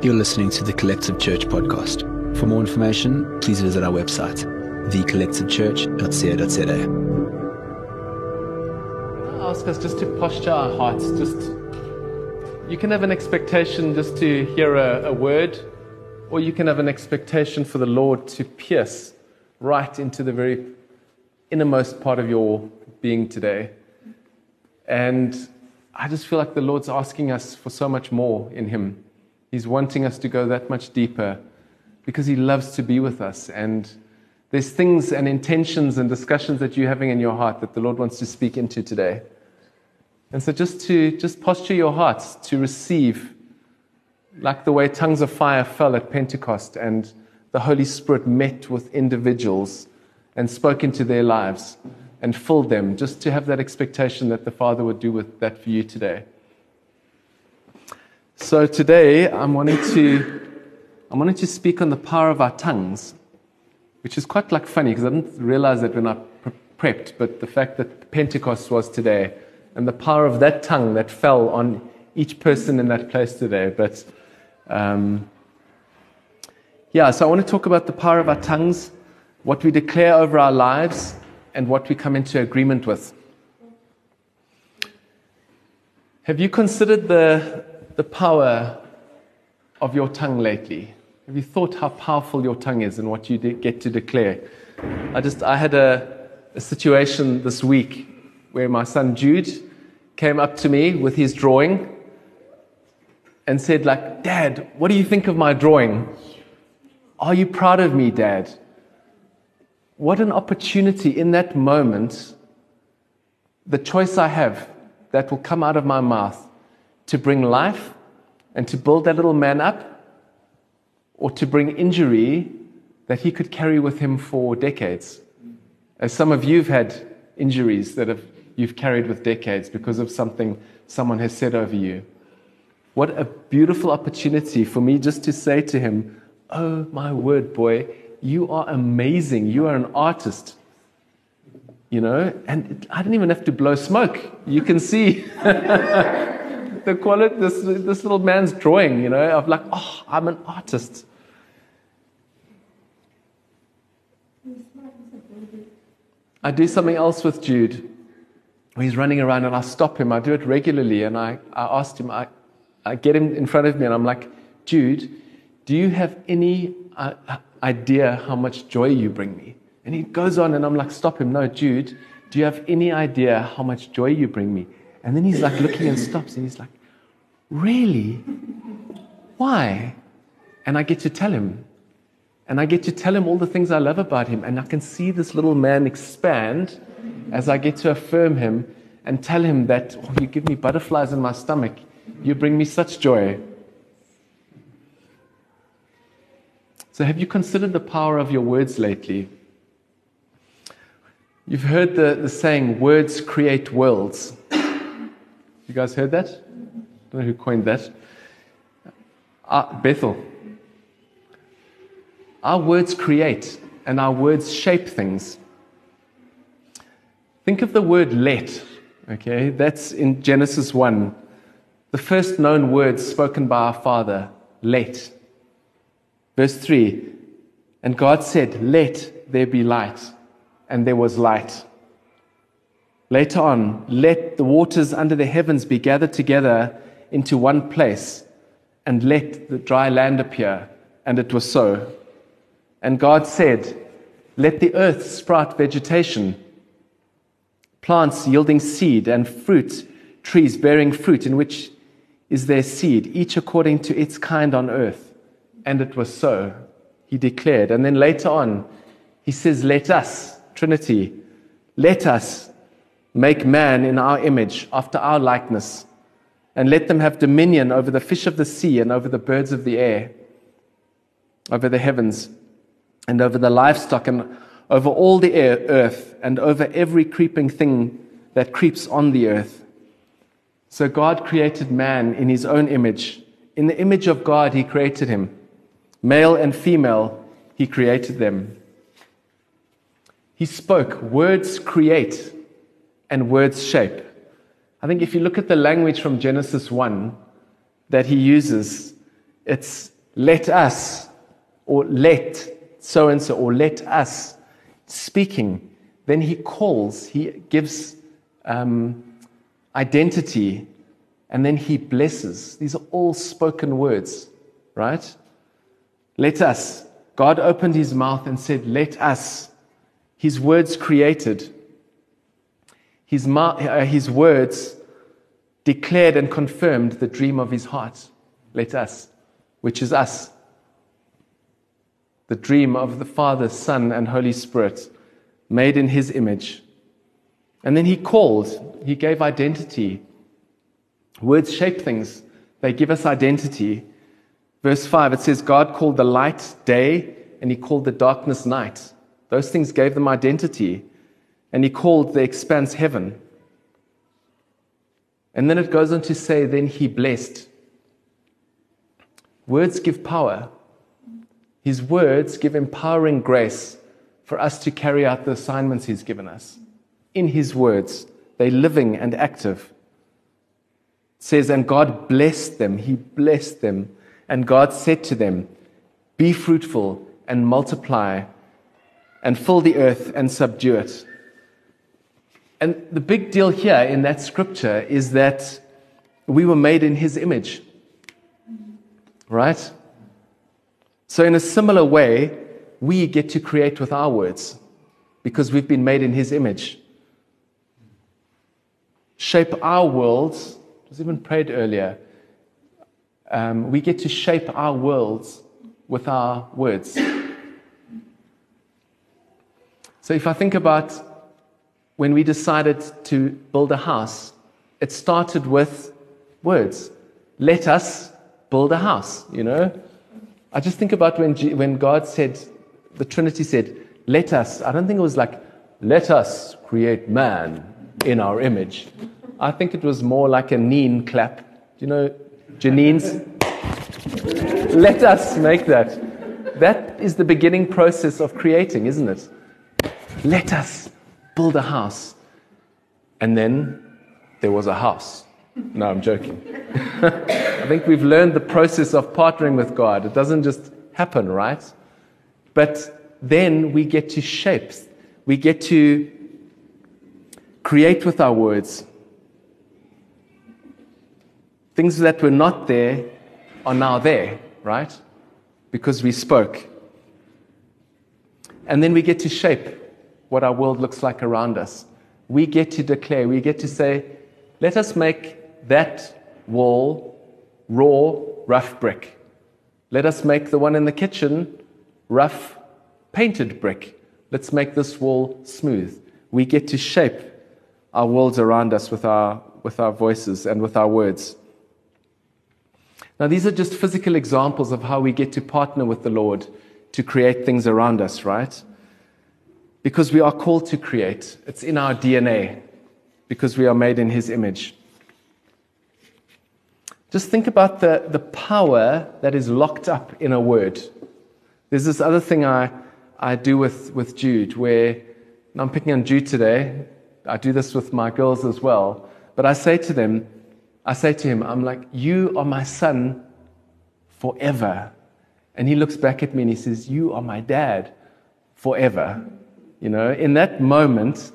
You're listening to the Collective Church podcast. For more information, please visit our website, thecollectivechurch.co.za. I ask us just to posture our hearts. Just you can have an expectation just to hear a, a word, or you can have an expectation for the Lord to pierce right into the very innermost part of your being today. And I just feel like the Lord's asking us for so much more in Him. He's wanting us to go that much deeper because He loves to be with us. And there's things and intentions and discussions that you're having in your heart that the Lord wants to speak into today. And so just to just posture your hearts to receive, like the way tongues of fire fell at Pentecost and the Holy Spirit met with individuals and spoke into their lives and filled them, just to have that expectation that the Father would do with that for you today. So today I'm wanting to I'm wanting to speak on the power of our tongues, which is quite like funny because I didn't realize that when I pre- prepped, but the fact that Pentecost was today and the power of that tongue that fell on each person in that place today. But um, yeah, so I want to talk about the power of our tongues, what we declare over our lives, and what we come into agreement with. Have you considered the, the power of your tongue lately? Have you thought how powerful your tongue is and what you get to declare? I just I had a, a situation this week where my son Jude came up to me with his drawing and said like, "Dad, what do you think of my drawing? Are you proud of me, Dad?" What an opportunity in that moment, the choice I have that will come out of my mouth to bring life and to build that little man up, or to bring injury that he could carry with him for decades. As some of you have had injuries that have, you've carried with decades because of something someone has said over you. What a beautiful opportunity for me just to say to him, Oh, my word, boy, you are amazing. You are an artist. You know, and I didn't even have to blow smoke. You can see the quality, this, this little man's drawing, you know, of like, oh, I'm an artist. I do something else with Jude. He's running around and I stop him. I do it regularly and I, I asked him, I, I get him in front of me and I'm like, Jude, do you have any uh, idea how much joy you bring me? And he goes on and I'm like, stop him. No, Jude, do you have any idea how much joy you bring me? And then he's like looking and stops and he's like, really? Why? And I get to tell him. And I get to tell him all the things I love about him. And I can see this little man expand as I get to affirm him and tell him that oh, you give me butterflies in my stomach. You bring me such joy. So, have you considered the power of your words lately? You've heard the, the saying, words create worlds. You guys heard that? Don't know who coined that. Uh, Bethel. Our words create and our words shape things. Think of the word let, okay? That's in Genesis 1. The first known words spoken by our Father, let. Verse 3 And God said, Let there be light. And there was light. Later on, let the waters under the heavens be gathered together into one place, and let the dry land appear. And it was so. And God said, Let the earth sprout vegetation, plants yielding seed, and fruit, trees bearing fruit, in which is their seed, each according to its kind on earth. And it was so, he declared. And then later on, he says, Let us, Trinity, let us make man in our image, after our likeness, and let them have dominion over the fish of the sea, and over the birds of the air, over the heavens, and over the livestock, and over all the earth, and over every creeping thing that creeps on the earth. So God created man in his own image. In the image of God, he created him. Male and female, he created them. He spoke, words create and words shape. I think if you look at the language from Genesis 1 that he uses, It's let us, or let so and so, or let us speaking. Then he calls, he gives um, identity, and then he blesses. These are all spoken words, right? Let us. God opened his mouth and said, Let us. His words created. His, uh, his words declared and confirmed the dream of his heart. Let us, which is us. The dream of the Father, Son, and Holy Spirit, made in his image. And then he called, he gave identity. Words shape things, they give us identity. Verse 5, it says, God called the light day, and he called the darkness night. Those things gave them identity. And he called the expanse heaven. And then it goes on to say, then he blessed. Words give power. His words give empowering grace for us to carry out the assignments he's given us. In his words, they're living and active. It says, and God blessed them. He blessed them. And God said to them, Be fruitful and multiply and fill the earth and subdue it. And the big deal here in that scripture is that we were made in his image. Right? So, in a similar way, we get to create with our words because we've been made in his image. Shape our worlds. It was even prayed earlier. Um, we get to shape our worlds with our words. So, if I think about when we decided to build a house, it started with words. Let us build a house, you know? I just think about when, G- when God said, the Trinity said, let us. I don't think it was like, let us create man in our image. I think it was more like a neen clap. Do you know Janine's? let us make that. That is the beginning process of creating, isn't it? Let us build a house. And then there was a house. No, I'm joking. I think we've learned the process of partnering with God. It doesn't just happen, right? But then we get to shape, we get to create with our words. Things that were not there are now there, right? Because we spoke. And then we get to shape what our world looks like around us. We get to declare, we get to say, let us make that wall raw, rough brick. Let us make the one in the kitchen rough, painted brick. Let's make this wall smooth. We get to shape our worlds around us with our, with our voices and with our words. Now, these are just physical examples of how we get to partner with the Lord to create things around us, right? Because we are called to create. It's in our DNA because we are made in His image. Just think about the, the power that is locked up in a word. There's this other thing I, I do with, with Jude where and I'm picking on Jude today. I do this with my girls as well. But I say to them, I say to him, I'm like, You are my son forever. And he looks back at me and he says, You are my dad forever. You know, in that moment,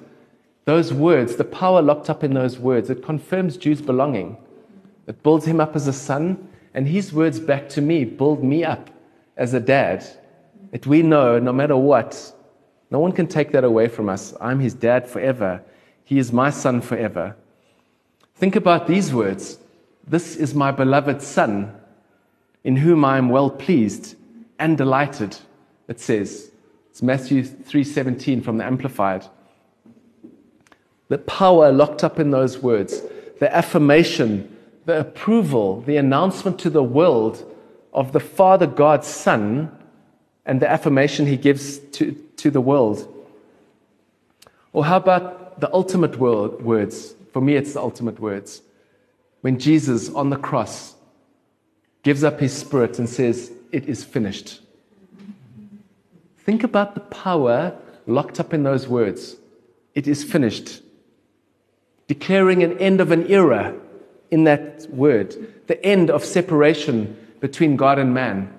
those words, the power locked up in those words, it confirms Jude's belonging. It builds him up as a son, and his words back to me build me up as a dad. That we know no matter what, no one can take that away from us. I'm his dad forever. He is my son forever. Think about these words This is my beloved son, in whom I am well pleased and delighted, it says. It's Matthew 3:17 from the Amplified. The power locked up in those words, the affirmation, the approval, the announcement to the world of the Father God's Son, and the affirmation he gives to, to the world. Or how about the ultimate word, words? For me, it's the ultimate words. When Jesus on the cross gives up his spirit and says, It is finished. Think about the power locked up in those words. It is finished. Declaring an end of an era in that word, the end of separation between God and man.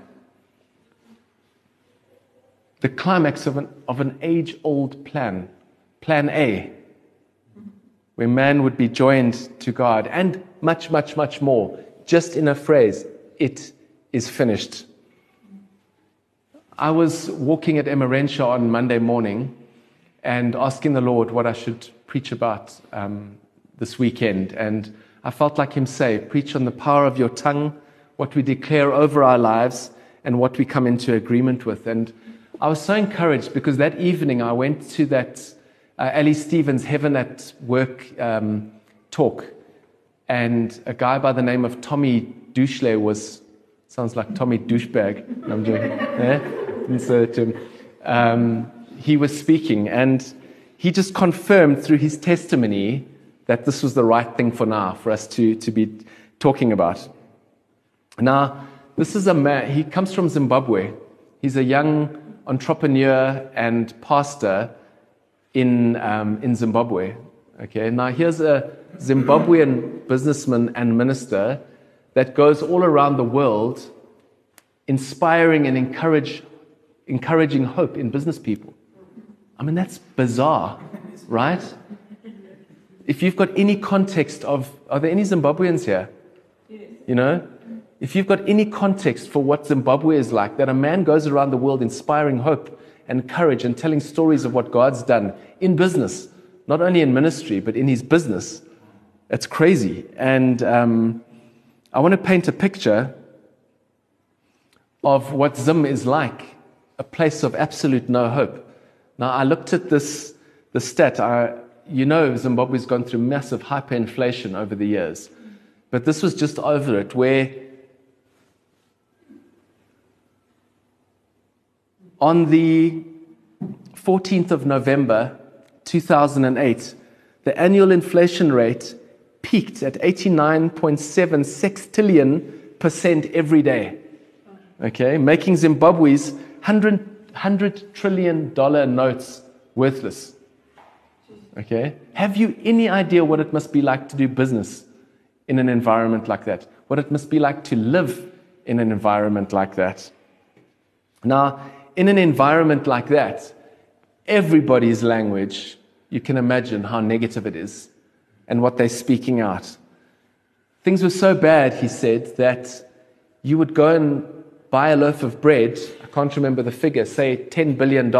The climax of an, of an age old plan, Plan A, where man would be joined to God, and much, much, much more, just in a phrase it is finished. I was walking at Emerensha on Monday morning and asking the Lord what I should preach about um, this weekend. And I felt like Him say, Preach on the power of your tongue, what we declare over our lives, and what we come into agreement with. And I was so encouraged because that evening I went to that uh, Ali Stevens Heaven at Work um, talk. And a guy by the name of Tommy Deuschle was, sounds like Tommy Douchebag. I'm joking. yeah? Insert him. Um, he was speaking, and he just confirmed through his testimony that this was the right thing for now, for us to, to be talking about. Now, this is a man, he comes from Zimbabwe. He's a young entrepreneur and pastor in, um, in Zimbabwe. Okay, now here's a Zimbabwean businessman and minister that goes all around the world inspiring and encourage, encouraging hope in business people. I mean, that's bizarre, right? If you've got any context of, are there any Zimbabweans here? You know? If you've got any context for what Zimbabwe is like, that a man goes around the world inspiring hope and courage and telling stories of what God's done in business, not only in ministry, but in his business, it's crazy. And um, I want to paint a picture of what Zim is like a place of absolute no hope. Now, I looked at this, the stat. I, you know, Zimbabwe's gone through massive hyperinflation over the years. But this was just over it, where on the 14th of November 2008, the annual inflation rate peaked at 89.7 sextillion percent every day. Okay, making Zimbabwe's 100, 100 trillion dollar notes worthless. Okay, have you any idea what it must be like to do business in an environment like that? What it must be like to live in an environment like that? Now, in an environment like that, everybody's language, you can imagine how negative it is and what they're speaking out. Things were so bad, he said, that you would go and buy a loaf of bread. Can't remember the figure, say $10 billion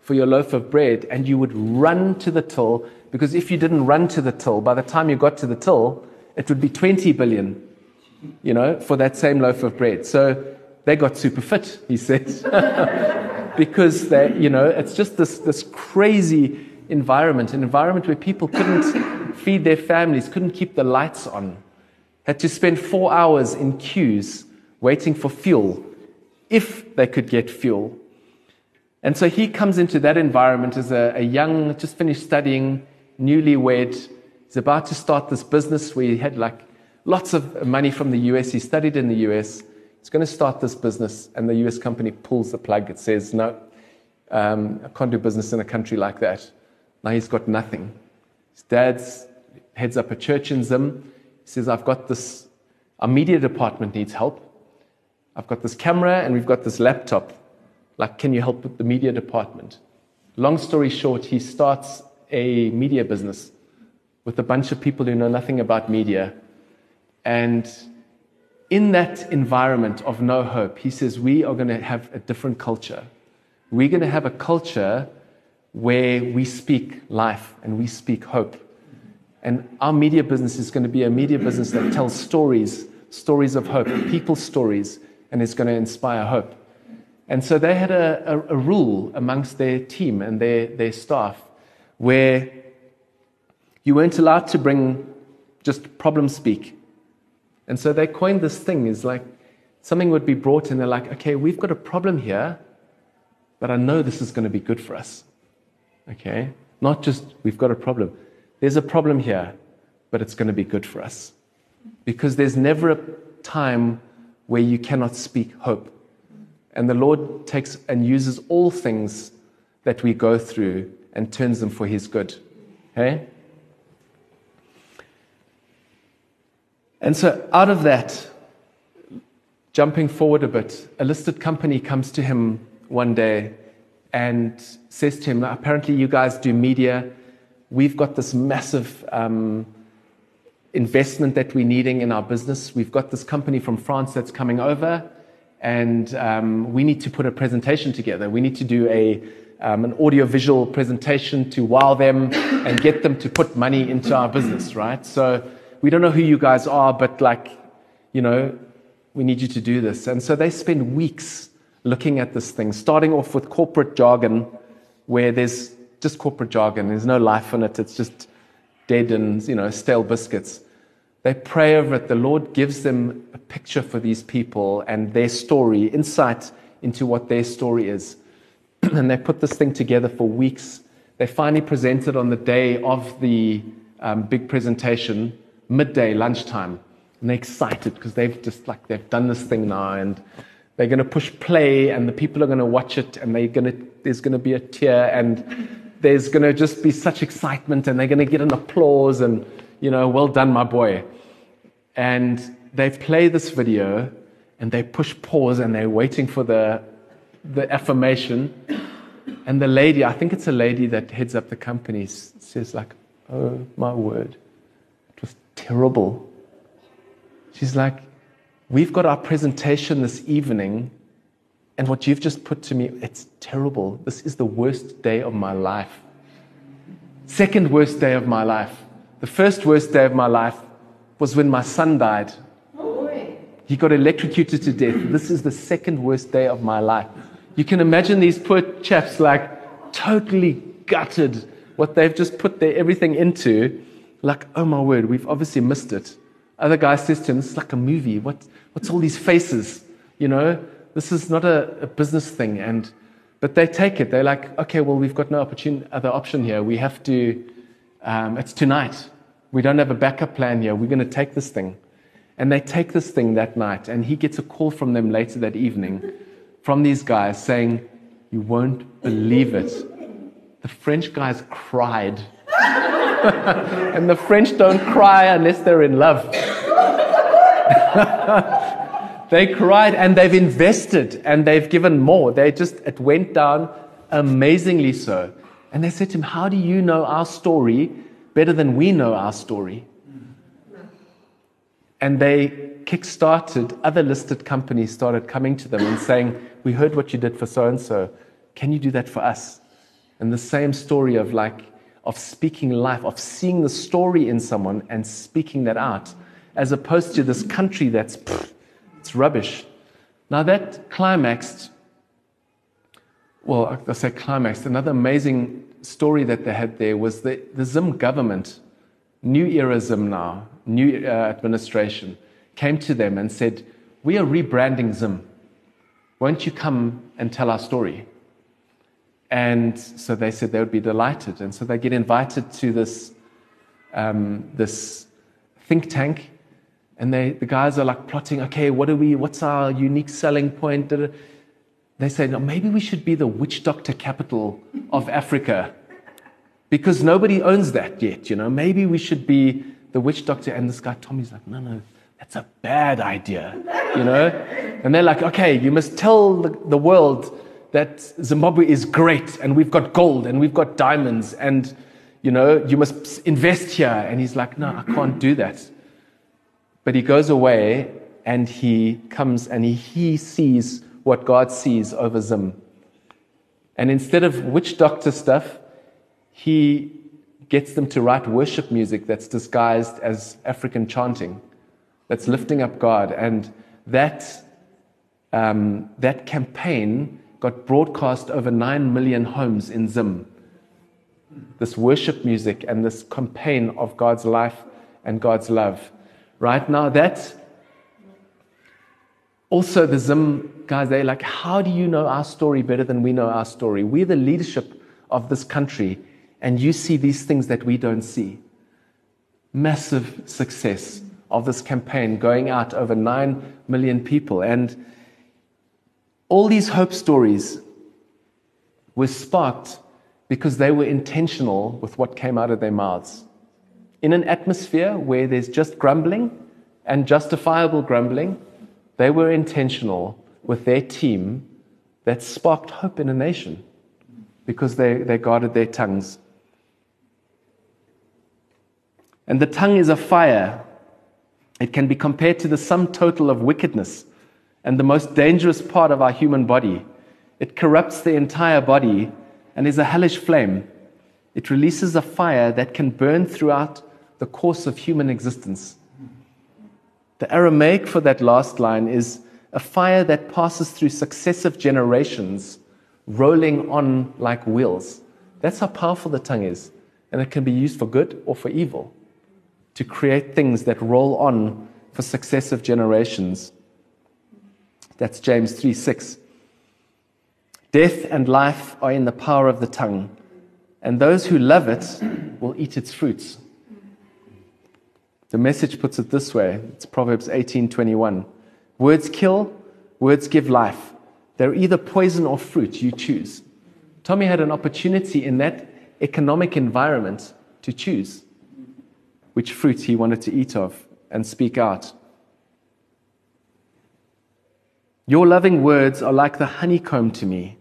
for your loaf of bread, and you would run to the till because if you didn't run to the till, by the time you got to the till, it would be 20 billion, you know, for that same loaf of bread. So they got super fit, he said. because they, you know, it's just this, this crazy environment, an environment where people couldn't feed their families, couldn't keep the lights on, had to spend four hours in queues waiting for fuel, if they could get fuel. And so he comes into that environment as a, a young, just finished studying, newlywed. He's about to start this business where he had like lots of money from the US. He studied in the US. He's going to start this business, and the US company pulls the plug. It says, No, um, I can't do business in a country like that. Now he's got nothing. His dad heads up a church in Zim. He says, I've got this, our media department needs help. I've got this camera and we've got this laptop. Like, can you help with the media department? Long story short, he starts a media business with a bunch of people who know nothing about media. And in that environment of no hope, he says, we are going to have a different culture. We're going to have a culture where we speak life and we speak hope. And our media business is going to be a media business that tells stories, stories of hope, people's stories, and it's going to inspire hope. And so they had a, a, a rule amongst their team and their, their staff where you weren't allowed to bring just problem speak and so they coined this thing is like something would be brought in, they're like, okay, we've got a problem here, but I know this is going to be good for us. Okay? Not just we've got a problem. There's a problem here, but it's going to be good for us. Because there's never a time where you cannot speak hope. And the Lord takes and uses all things that we go through and turns them for His good. Okay? And so, out of that, jumping forward a bit, a listed company comes to him one day and says to him, Apparently, you guys do media. We've got this massive um, investment that we're needing in our business. We've got this company from France that's coming over, and um, we need to put a presentation together. We need to do a um, an audiovisual presentation to wow them and get them to put money into our business, right? So we don't know who you guys are, but like, you know, we need you to do this. And so they spend weeks looking at this thing, starting off with corporate jargon, where there's just corporate jargon. There's no life in it. It's just dead and, you know, stale biscuits. They pray over it. The Lord gives them a picture for these people and their story, insight into what their story is. and they put this thing together for weeks. They finally presented on the day of the um, big presentation, midday, lunchtime. And they're excited because they've just like they've done this thing now and they're going to push play and the people are going to watch it and they're going to, there's going to be a tear and there's going to just be such excitement and they're going to get an applause and, you know, well done, my boy. And they play this video and they push pause and they're waiting for the the affirmation. And the lady, I think it's a lady that heads up the company, says, like, oh my word, it was terrible. She's like, we've got our presentation this evening, and what you've just put to me, it's terrible. This is the worst day of my life. Second worst day of my life. The first worst day of my life was when my son died. He got electrocuted to death. This is the second worst day of my life. You can imagine these poor chaps like totally gutted what they've just put their everything into. Like, oh my word, we've obviously missed it. Other guy says to him, This is like a movie. What, what's all these faces? You know, this is not a, a business thing. And but they take it. They're like, okay, well, we've got no other option here. We have to, um, it's tonight. We don't have a backup plan here. We're going to take this thing. And they take this thing that night, and he gets a call from them later that evening from these guys saying, You won't believe it. The French guys cried. and the French don't cry unless they're in love. they cried and they've invested and they've given more. They just, it went down amazingly so. And they said to him, How do you know our story better than we know our story? And they kick-started, other listed companies started coming to them and saying, We heard what you did for so and so. Can you do that for us? And the same story of like, of speaking life, of seeing the story in someone and speaking that out, as opposed to this country that's, it's rubbish. Now that climaxed, well, I say climaxed, another amazing story that they had there was the, the Zim government, new era Zim now, new uh, administration, came to them and said, We are rebranding Zim. Won't you come and tell our story? And so they said they would be delighted. And so they get invited to this, um, this think tank. And they, the guys are like plotting, okay, what are we, what's our unique selling point? They say, no, maybe we should be the witch doctor capital of Africa because nobody owns that yet, you know. Maybe we should be the witch doctor. And this guy, Tommy's like, no, no, that's a bad idea, you know? And they're like, okay, you must tell the, the world that Zimbabwe is great and we've got gold and we've got diamonds and, you know, you must invest here. And he's like, no, I can't do that. But he goes away and he comes and he, he sees what God sees over Zim. And instead of witch doctor stuff, he gets them to write worship music that's disguised as African chanting that's lifting up God. And that, um, that campaign got broadcast over 9 million homes in Zim. This worship music and this campaign of God's life and God's love. Right now, that also the Zim guys, they're like, how do you know our story better than we know our story? We're the leadership of this country, and you see these things that we don't see. Massive success of this campaign going out over 9 million people. And all these hope stories were sparked because they were intentional with what came out of their mouths. In an atmosphere where there's just grumbling and justifiable grumbling, they were intentional with their team that sparked hope in a nation because they, they guarded their tongues. And the tongue is a fire. It can be compared to the sum total of wickedness and the most dangerous part of our human body. It corrupts the entire body and is a hellish flame. It releases a fire that can burn throughout the course of human existence. The Aramaic for that last line is a fire that passes through successive generations, rolling on like wheels. That's how powerful the tongue is. And it can be used for good or for evil to create things that roll on for successive generations. That's James 3 6. Death and life are in the power of the tongue, and those who love it will eat its fruits. The message puts it this way it's Proverbs 18:21. Words kill, words give life. They're either poison or fruit, you choose. Tommy had an opportunity in that economic environment to choose which fruit he wanted to eat of and speak out. Your loving words are like the honeycomb to me.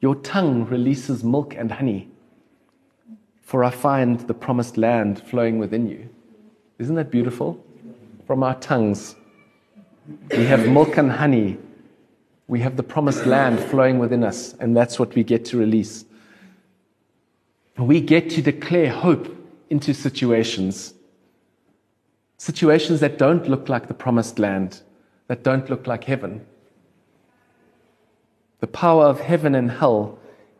Your tongue releases milk and honey. For I find the promised land flowing within you. Isn't that beautiful? From our tongues, we have milk and honey. We have the promised land flowing within us, and that's what we get to release. We get to declare hope into situations. Situations that don't look like the promised land, that don't look like heaven. The power of heaven and hell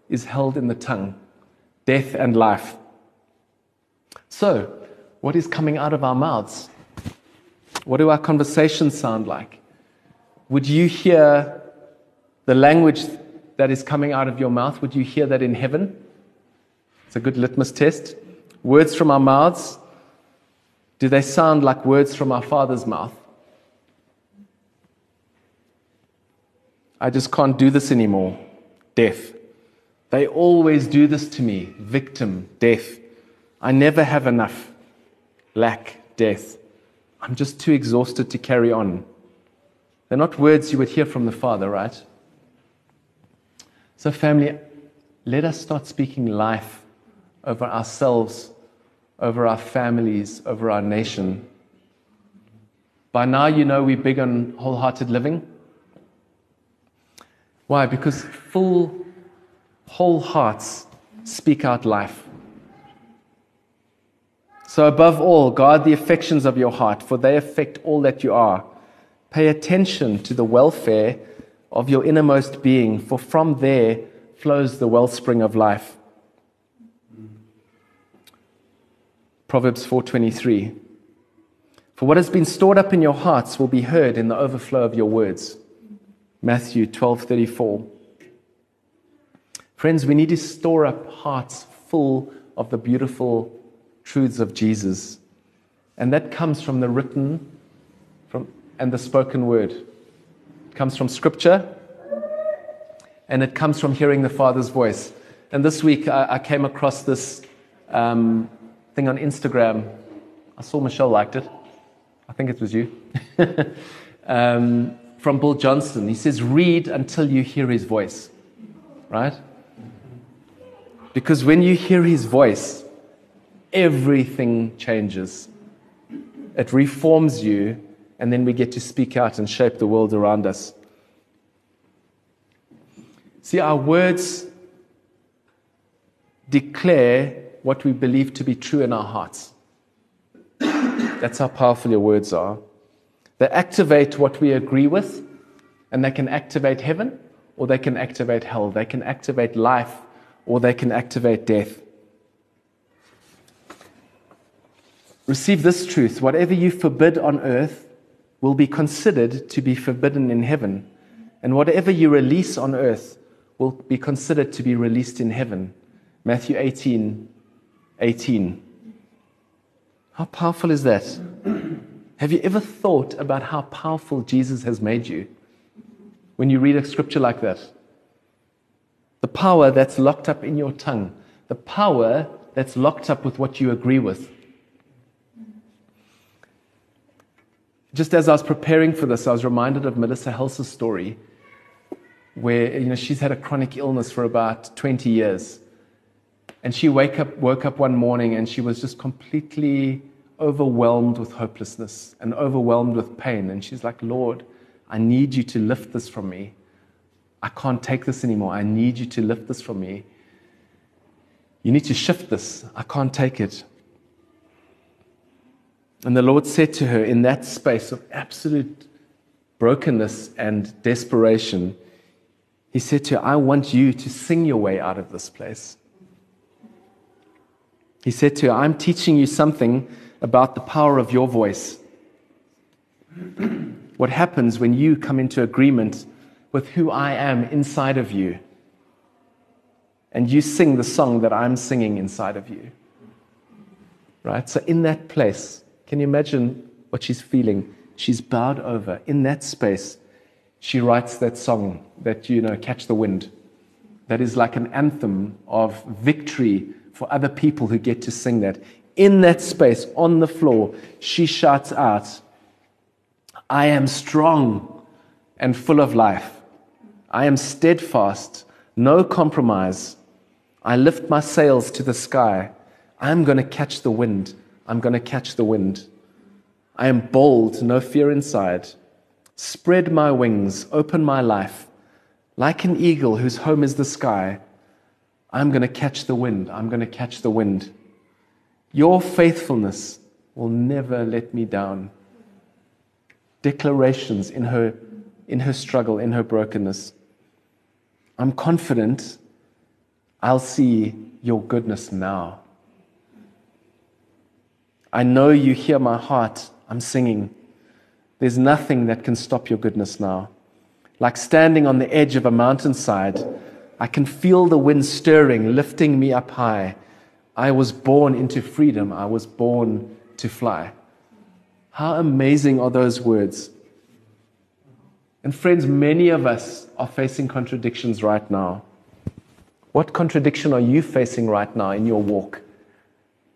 is held in the tongue, death and life. So, what is coming out of our mouths? What do our conversations sound like? Would you hear the language that is coming out of your mouth? Would you hear that in heaven? It's a good litmus test. Words from our mouths, do they sound like words from our Father's mouth? I just can't do this anymore. Death. They always do this to me. Victim, death. I never have enough. Lack, death. I'm just too exhausted to carry on. They're not words you would hear from the Father, right? So, family, let us start speaking life over ourselves, over our families, over our nation. By now, you know we're big on wholehearted living. Why? Because full, whole hearts speak out life. So, above all, guard the affections of your heart, for they affect all that you are. Pay attention to the welfare of your innermost being, for from there flows the wellspring of life. Proverbs 4:23 For what has been stored up in your hearts will be heard in the overflow of your words. Matthew 12:34 Friends, we need to store up hearts full of the beautiful truths of Jesus. And that comes from the written from, and the spoken word. It comes from scripture and it comes from hearing the Father's voice. And this week I, I came across this um, thing on Instagram. I saw Michelle liked it. I think it was you. um, from Bill Johnson. He says, Read until you hear his voice. Right? Because when you hear his voice, everything changes. It reforms you, and then we get to speak out and shape the world around us. See, our words declare what we believe to be true in our hearts. That's how powerful your words are. They activate what we agree with, and they can activate heaven or they can activate hell. They can activate life or they can activate death. Receive this truth whatever you forbid on earth will be considered to be forbidden in heaven, and whatever you release on earth will be considered to be released in heaven. Matthew 18 18. How powerful is that? Have you ever thought about how powerful Jesus has made you when you read a scripture like that? The power that's locked up in your tongue, the power that's locked up with what you agree with. Just as I was preparing for this, I was reminded of Melissa Helser's story, where you know, she's had a chronic illness for about 20 years. And she wake up, woke up one morning and she was just completely overwhelmed with hopelessness and overwhelmed with pain. And she's like, Lord, I need you to lift this from me. I can't take this anymore. I need you to lift this from me. You need to shift this. I can't take it. And the Lord said to her, in that space of absolute brokenness and desperation, He said to her, I want you to sing your way out of this place. He said to her, I'm teaching you something about the power of your voice. what happens when you come into agreement with who I am inside of you and you sing the song that I'm singing inside of you. Right? So, in that place, can you imagine what she's feeling? She's bowed over. In that space, she writes that song that, you know, Catch the Wind. That is like an anthem of victory for other people who get to sing that. In that space, on the floor, she shouts out, I am strong and full of life. I am steadfast, no compromise. I lift my sails to the sky. I'm going to catch the wind. I'm going to catch the wind. I am bold, no fear inside. Spread my wings, open my life. Like an eagle whose home is the sky, I'm going to catch the wind. I'm going to catch the wind. Your faithfulness will never let me down. Declarations in her, in her struggle, in her brokenness. I'm confident I'll see your goodness now. I know you hear my heart. I'm singing. There's nothing that can stop your goodness now. Like standing on the edge of a mountainside, I can feel the wind stirring, lifting me up high. I was born into freedom. I was born to fly. How amazing are those words? And friends, many of us are facing contradictions right now. What contradiction are you facing right now in your walk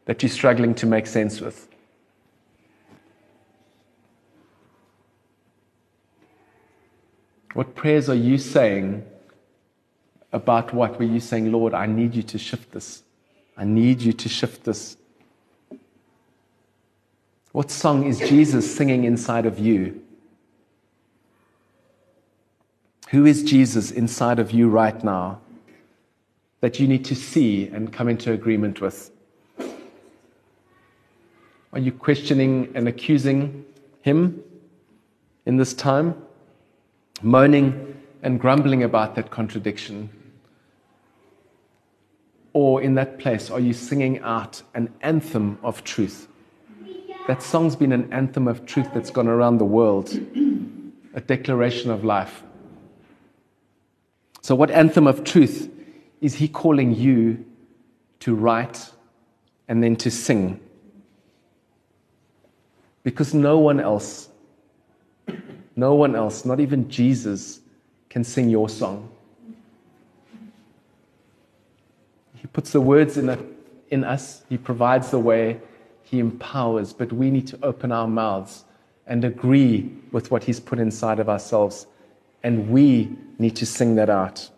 that you're struggling to make sense with? What prayers are you saying about what? Were you saying, Lord, I need you to shift this? I need you to shift this. What song is Jesus singing inside of you? Who is Jesus inside of you right now that you need to see and come into agreement with? Are you questioning and accusing him in this time? Moaning and grumbling about that contradiction? Or in that place, are you singing out an anthem of truth? That song's been an anthem of truth that's gone around the world, a declaration of life. So, what anthem of truth is he calling you to write and then to sing? Because no one else, no one else, not even Jesus, can sing your song. He puts the words in, a, in us, He provides the way, He empowers, but we need to open our mouths and agree with what He's put inside of ourselves and we need to sing that out.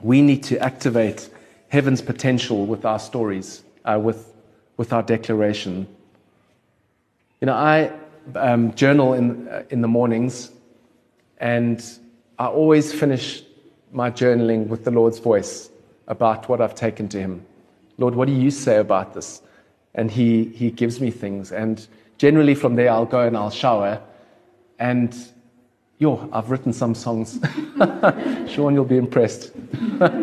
We need to activate heaven's potential with our stories, uh, with, with our declaration. You know, I um, journal in, uh, in the mornings, and I always finish my journaling with the Lord's voice about what I've taken to Him. Lord, what do you say about this? And He, he gives me things. And generally, from there, I'll go and I'll shower. And Yo, I've written some songs. Sean, you'll be impressed.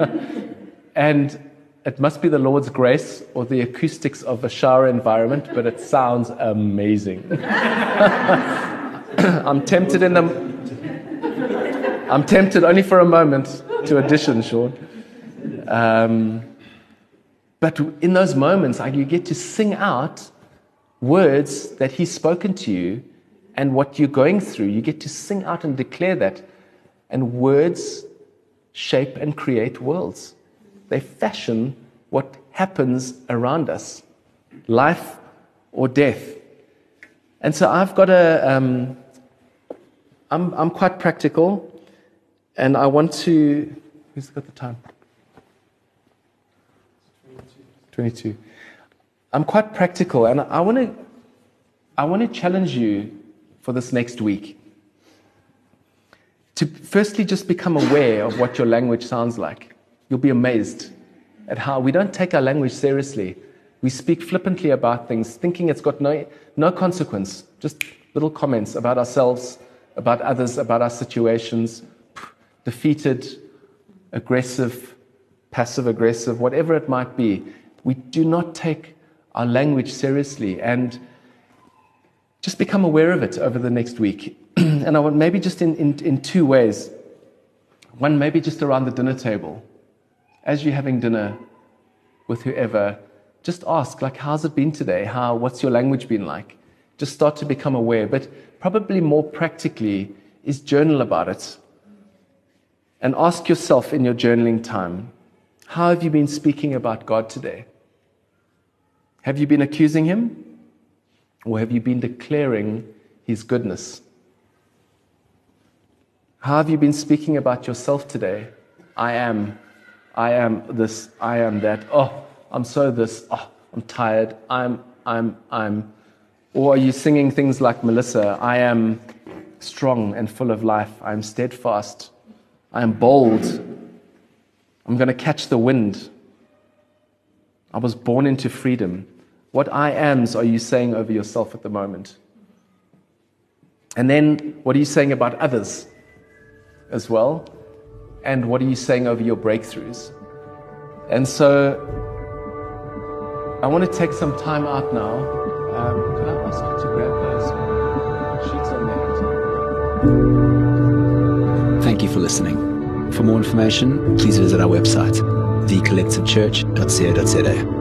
and it must be the Lord's grace or the acoustics of a shower environment, but it sounds amazing. I'm tempted in the. I'm tempted only for a moment to audition, Sean. Um, but in those moments, like, you get to sing out words that He's spoken to you and what you're going through. You get to sing out and declare that. And words shape and create worlds, they fashion what happens around us life or death. And so I've got a, um, I'm, I'm quite practical, and I want to, who's got the time? 22. I'm quite practical, and I want to, I want to challenge you for this next week to firstly just become aware of what your language sounds like. You'll be amazed at how we don't take our language seriously. We speak flippantly about things, thinking it's got no, no consequence, just little comments about ourselves, about others, about our situations, defeated, aggressive, passive aggressive, whatever it might be. We do not take our language seriously and just become aware of it over the next week. and I want maybe just in, in, in two ways. One, maybe just around the dinner table. As you're having dinner with whoever, just ask, like, how's it been today? How, what's your language been like? Just start to become aware. But probably more practically is journal about it. And ask yourself in your journaling time, how have you been speaking about God today? Have you been accusing Him? Or have you been declaring His goodness? How have you been speaking about yourself today? I am, I am this, I am that. Oh, I'm so this. Oh, I'm tired. I'm, I'm, I'm. Or are you singing things like Melissa? I am strong and full of life. I am steadfast. I am bold. I'm going to catch the wind. I was born into freedom. What I ams are you saying over yourself at the moment? And then what are you saying about others as well? And what are you saying over your breakthroughs? And so I want to take some time out now. Um, can I ask you to grab those sheets on there? Thank you for listening. For more information, please visit our website, thecollectivechurch.co.za.